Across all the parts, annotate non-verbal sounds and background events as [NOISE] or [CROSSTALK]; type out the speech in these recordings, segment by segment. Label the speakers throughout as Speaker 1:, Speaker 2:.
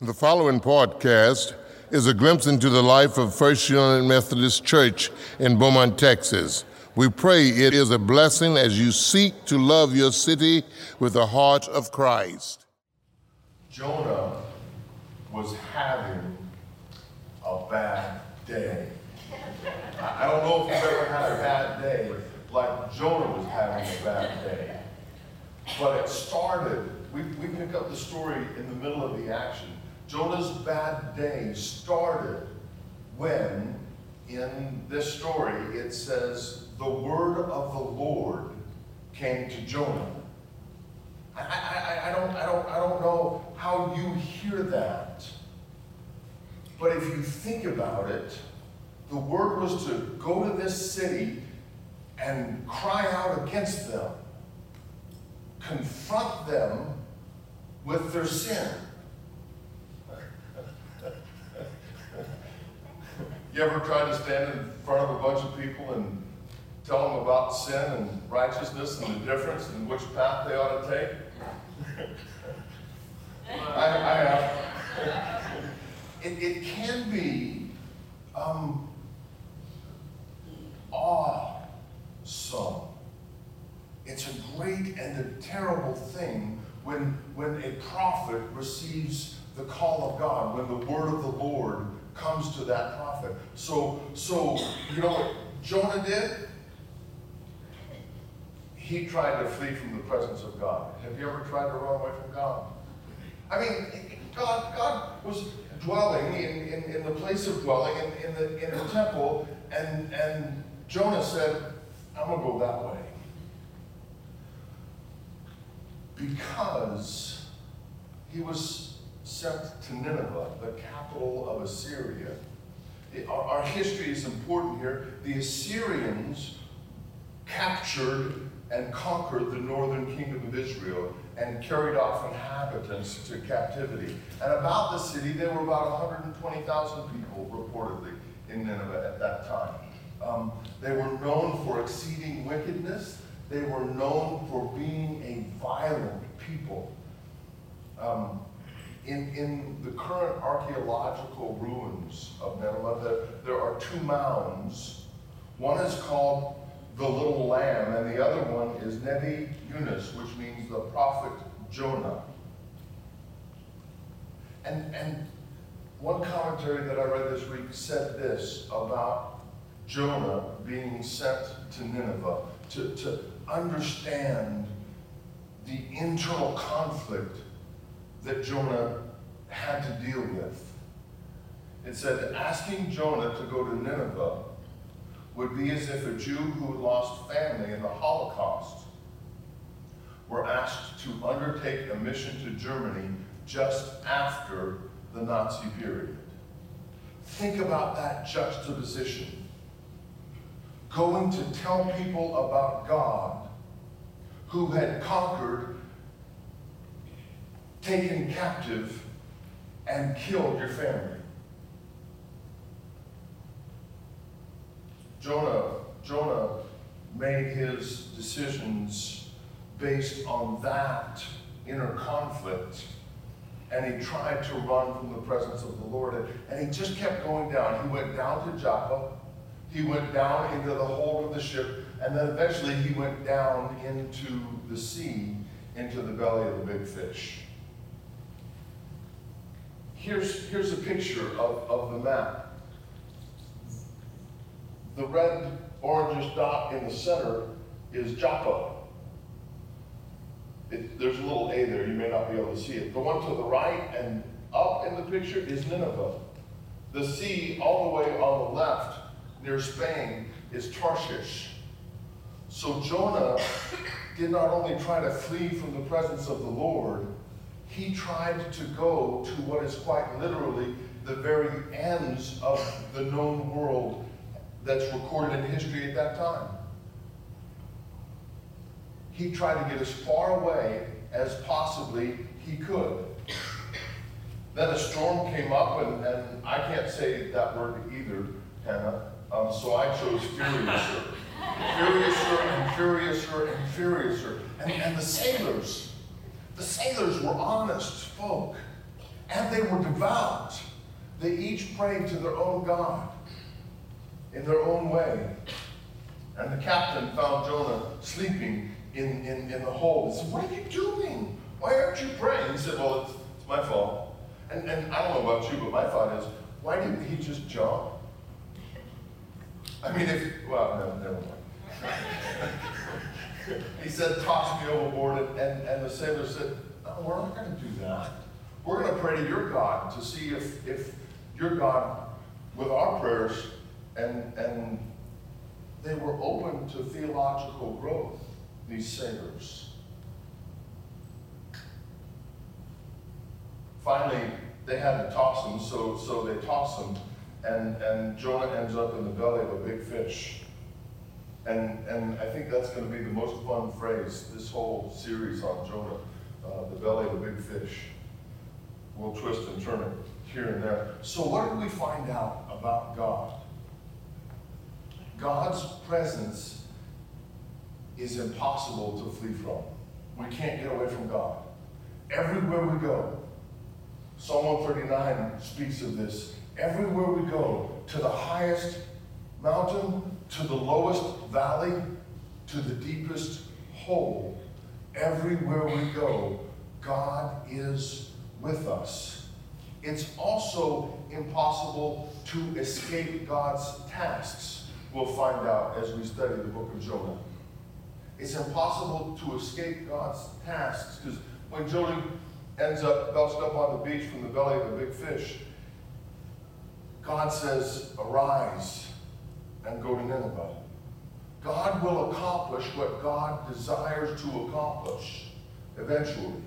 Speaker 1: The following podcast is a glimpse into the life of First United Methodist Church in Beaumont, Texas. We pray it is a blessing as you seek to love your city with the heart of Christ.
Speaker 2: Jonah was having a bad day. I don't know if you've ever had a bad day like Jonah was having a bad day. But it started, we, we pick up the story in the middle of the action. Jonah's bad day started when, in this story, it says, the word of the Lord came to Jonah. I, I, I, don't, I, don't, I don't know how you hear that. But if you think about it, the word was to go to this city and cry out against them, confront them with their sin. You ever tried to stand in front of a bunch of people and tell them about sin and righteousness and the difference and which path they ought to take? I, I have. [LAUGHS] It, it can be um, awesome. It's a great and a terrible thing when, when a prophet receives the call of God, when the word of the Lord comes to that prophet. So, so you know what Jonah did? He tried to flee from the presence of God. Have you ever tried to run away from God? I mean, God, God was dwelling in, in, in the place of dwelling in, in, the, in the temple, and, and Jonah said, I'm going to go that way. Because he was sent to Nineveh, the capital of Assyria. It, our, our history is important here. The Assyrians captured and conquered the northern kingdom of Israel and carried off inhabitants to captivity. And about the city, there were about 120,000 people reportedly in Nineveh at that time. Um, they were known for exceeding wickedness. They were known for being a violent people. Um, in, in the current archaeological ruins of Nineveh, there, there are two mounds. One is called the Little Lamb, and the other one is Nebi Yunus, which means the prophet Jonah. And, and one commentary that I read this week said this about Jonah being sent to Nineveh to, to understand the internal conflict that Jonah had to deal with. It said, asking Jonah to go to Nineveh would be as if a Jew who had lost family in the Holocaust were asked to undertake a mission to Germany just after the Nazi period. Think about that juxtaposition. Going to tell people about God who had conquered, taken captive, and killed your family. Jonah, Jonah made his decisions based on that inner conflict. And he tried to run from the presence of the Lord. And he just kept going down. He went down to Joppa. He went down into the hold of the ship. And then eventually he went down into the sea, into the belly of the big fish. Here's, here's a picture of, of the map. The red orangish dot in the center is Joppa. It, there's a little A there, you may not be able to see it. The one to the right and up in the picture is Nineveh. The sea all the way on the left near Spain is Tarshish. So Jonah did not only try to flee from the presence of the Lord, he tried to go to what is quite literally the very ends of the known world that's recorded in history at that time. He tried to get as far away as possibly he could. Then a storm came up, and, and I can't say that word either, Hannah, um, so I chose furiouser. [LAUGHS] furiouser and furiouser and furiouser. And, and the sailors, the sailors were honest folk. And they were devout. They each prayed to their own God in their own way. And the captain found Jonah sleeping in, in, in the hold. He said, What are you doing? Why aren't you praying? He said, Well, it's, it's my fault. And, and I don't know about you, but my thought is, why didn't he just jump? I mean, if, well, no, never mind. [LAUGHS] [LAUGHS] he said, toss me overboard, and, and, the sailor said, no, we're not going to do that. We're going to pray to your God to see if, if your God, with our prayers, and, and they were open to theological growth, these sailors. Finally, they had to toss him, so, so they toss him, and, and Jonah ends up in the belly of a big fish. And, and I think that's going to be the most fun phrase, this whole series on Jonah, uh, the belly of a big fish. We'll twist and turn it here and there. So, what do we find out about God? God's presence is impossible to flee from. We can't get away from God. Everywhere we go, Psalm 139 speaks of this. Everywhere we go, to the highest mountain, to the lowest valley, to the deepest hole, everywhere we go, God is with us. It's also impossible to escape God's tasks. We'll find out as we study the book of Jonah. It's impossible to escape God's tasks because when Jonah ends up belched up on the beach from the belly of a big fish. God says, Arise and go to Nineveh. God will accomplish what God desires to accomplish eventually.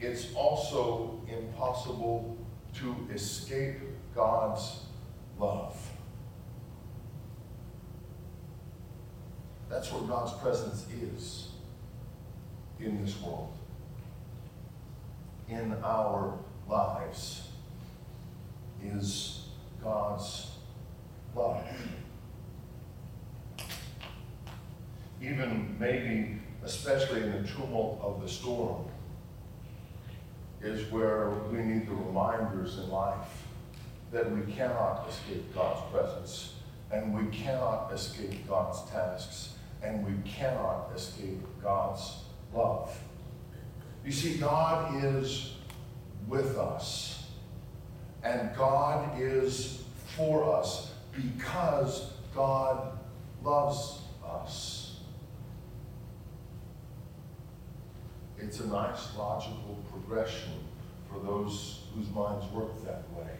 Speaker 2: It's also impossible to escape God's love. That's what God's presence is in this world in our lives is God's love. Even maybe, especially in the tumult of the storm, is where we need the reminders in life that we cannot escape God's presence and we cannot escape God's tasks and we cannot escape God's love. You see, God is with us, and God is for us because God loves us. It's a nice logical progression for those whose minds work that way.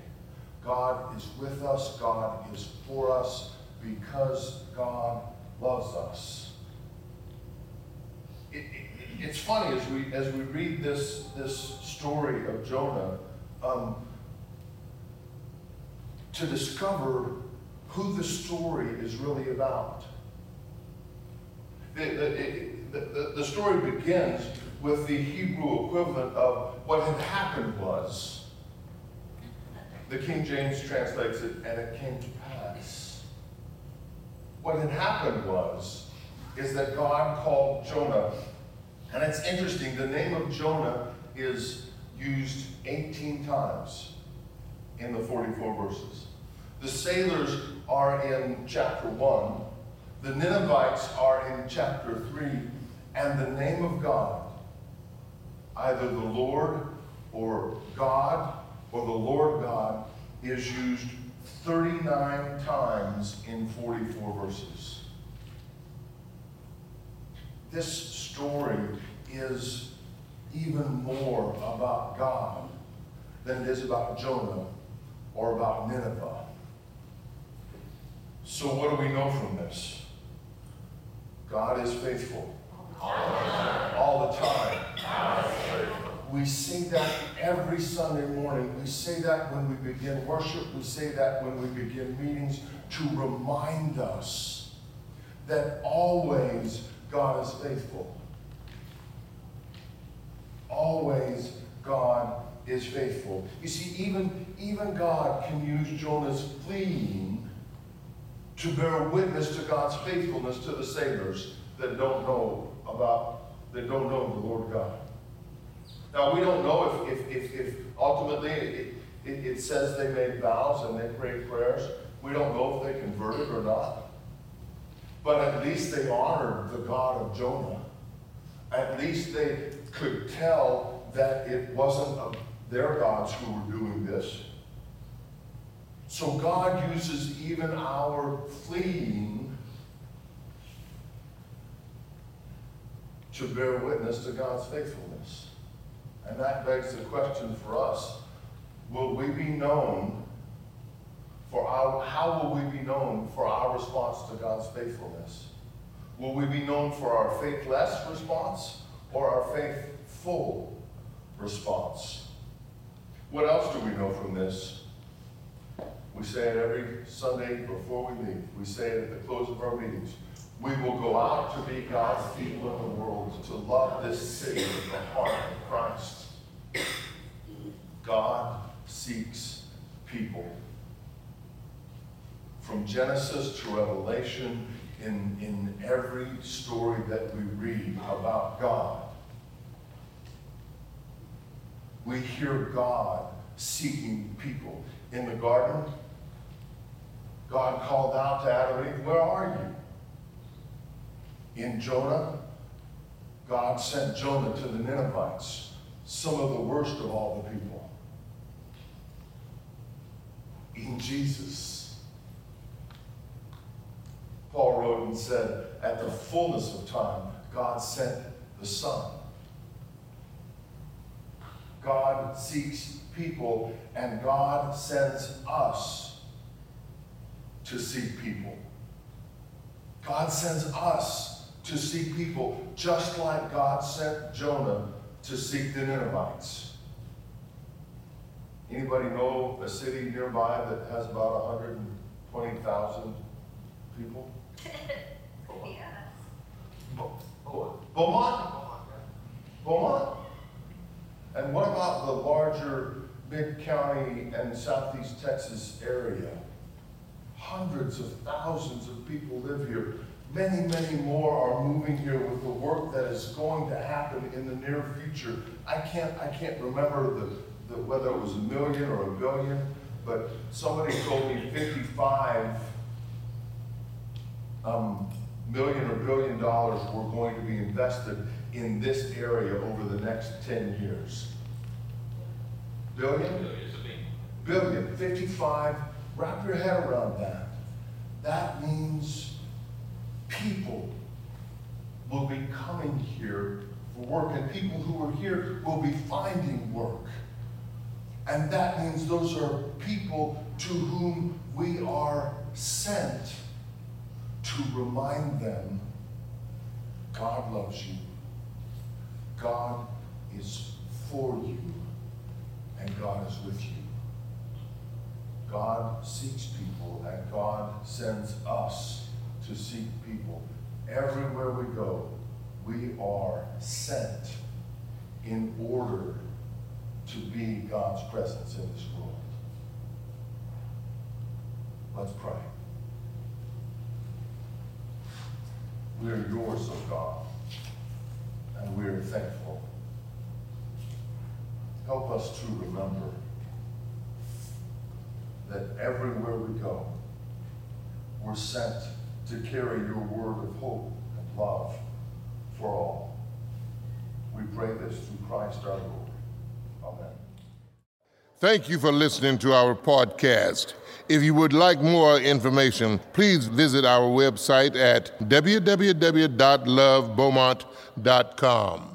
Speaker 2: God is with us, God is for us because God loves us. It, it, it's funny as we as we read this this story of Jonah, um, to discover who the story is really about. The, the, the, the, story begins with the Hebrew equivalent of what had happened was. The King James translates it, and it came to pass. What had happened was, is that God called Jonah and it's interesting, the name of Jonah is used 18 times in the 44 verses. The sailors are in chapter 1, the Ninevites are in chapter 3, and the name of God, either the Lord or God or the Lord God, is used 39 times in 44 verses. This story is even more about God than it is about Jonah or about Nineveh. So, what do we know from this? God is faithful all the time. We say that every Sunday morning. We say that when we begin worship. We say that when we begin meetings to remind us that always God is faithful. Always God is faithful. You see, even, even God can use Jonah's fleeing to bear witness to God's faithfulness to the sailors that don't know about, that don't know the Lord God. Now, we don't know if, if, if, if ultimately, it, it, it says they made vows and they prayed prayers. We don't know if they converted or not. But at least they honored the God of Jonah. At least they could tell that it wasn't uh, their gods who were doing this. So God uses even our fleeing to bear witness to God's faithfulness. And that begs the question for us will we be known for our, how will we be known for our response to God's faithfulness? Will we be known for our faithless response or our faithful response? What else do we know from this? We say it every Sunday before we leave. We say it at the close of our meetings. We will go out to be God's people in the world, to love this city with the heart of Christ. God seeks people from Genesis to Revelation, in, in every story that we read about God, we hear God seeking people. In the garden, God called out to Adam and Eve, Where are you? In Jonah, God sent Jonah to the Ninevites, some of the worst of all the people. In Jesus, Paul wrote and said, At the fullness of time, God sent the Son. God seeks people, and God sends us to seek people. God sends us to seek people, just like God sent Jonah to seek the Ninevites. Anybody know a city nearby that has about 120,000 people? [LAUGHS] Yes. Beaumont? Beaumont? And what about the larger mid-county and southeast Texas area? Hundreds of thousands of people live here. Many, many more are moving here with the work that is going to happen in the near future. I can't, I can't remember the, the, whether it was a million or a billion, but somebody told me 55 um, million or billion dollars were going to be invested in this area over the next 10 years. Billion? Billion. 55. Wrap your head around that. That means people will be coming here for work, and people who are here will be finding work. And that means those are people to whom we are sent to remind them God loves you, God is for you, and God is with you. God seeks people, and God sends us to seek people. Everywhere we go, we are sent in order to be God's presence in this world. Let's pray. We are yours, O God, and we are thankful. Help us to remember that everywhere we go, we're sent to carry your word of hope and love for all. We pray this through Christ our Lord. Amen.
Speaker 1: Thank you for listening to our podcast. If you would like more information, please visit our website at www.lovebeaumont.com.